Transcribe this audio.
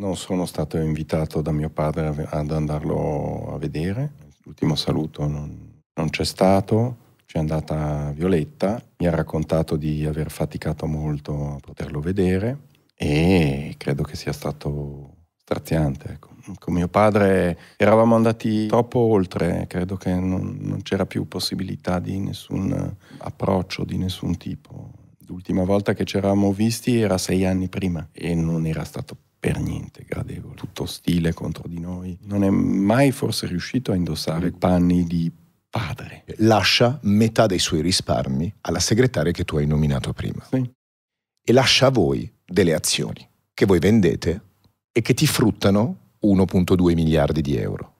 Non sono stato invitato da mio padre ad andarlo a vedere, l'ultimo saluto non, non c'è stato c'è andata Violetta, mi ha raccontato di aver faticato molto a poterlo vedere e credo che sia stato straziante. Ecco. Con mio padre eravamo andati troppo oltre, credo che non, non c'era più possibilità di nessun approccio di nessun tipo. L'ultima volta che ci eravamo visti era sei anni prima e non era stato per niente tutto ostile contro di noi. Non è mai forse riuscito a indossare panni di padre. Lascia metà dei suoi risparmi alla segretaria che tu hai nominato prima. Sì. E lascia a voi delle azioni che voi vendete e che ti fruttano 1.2 miliardi di euro.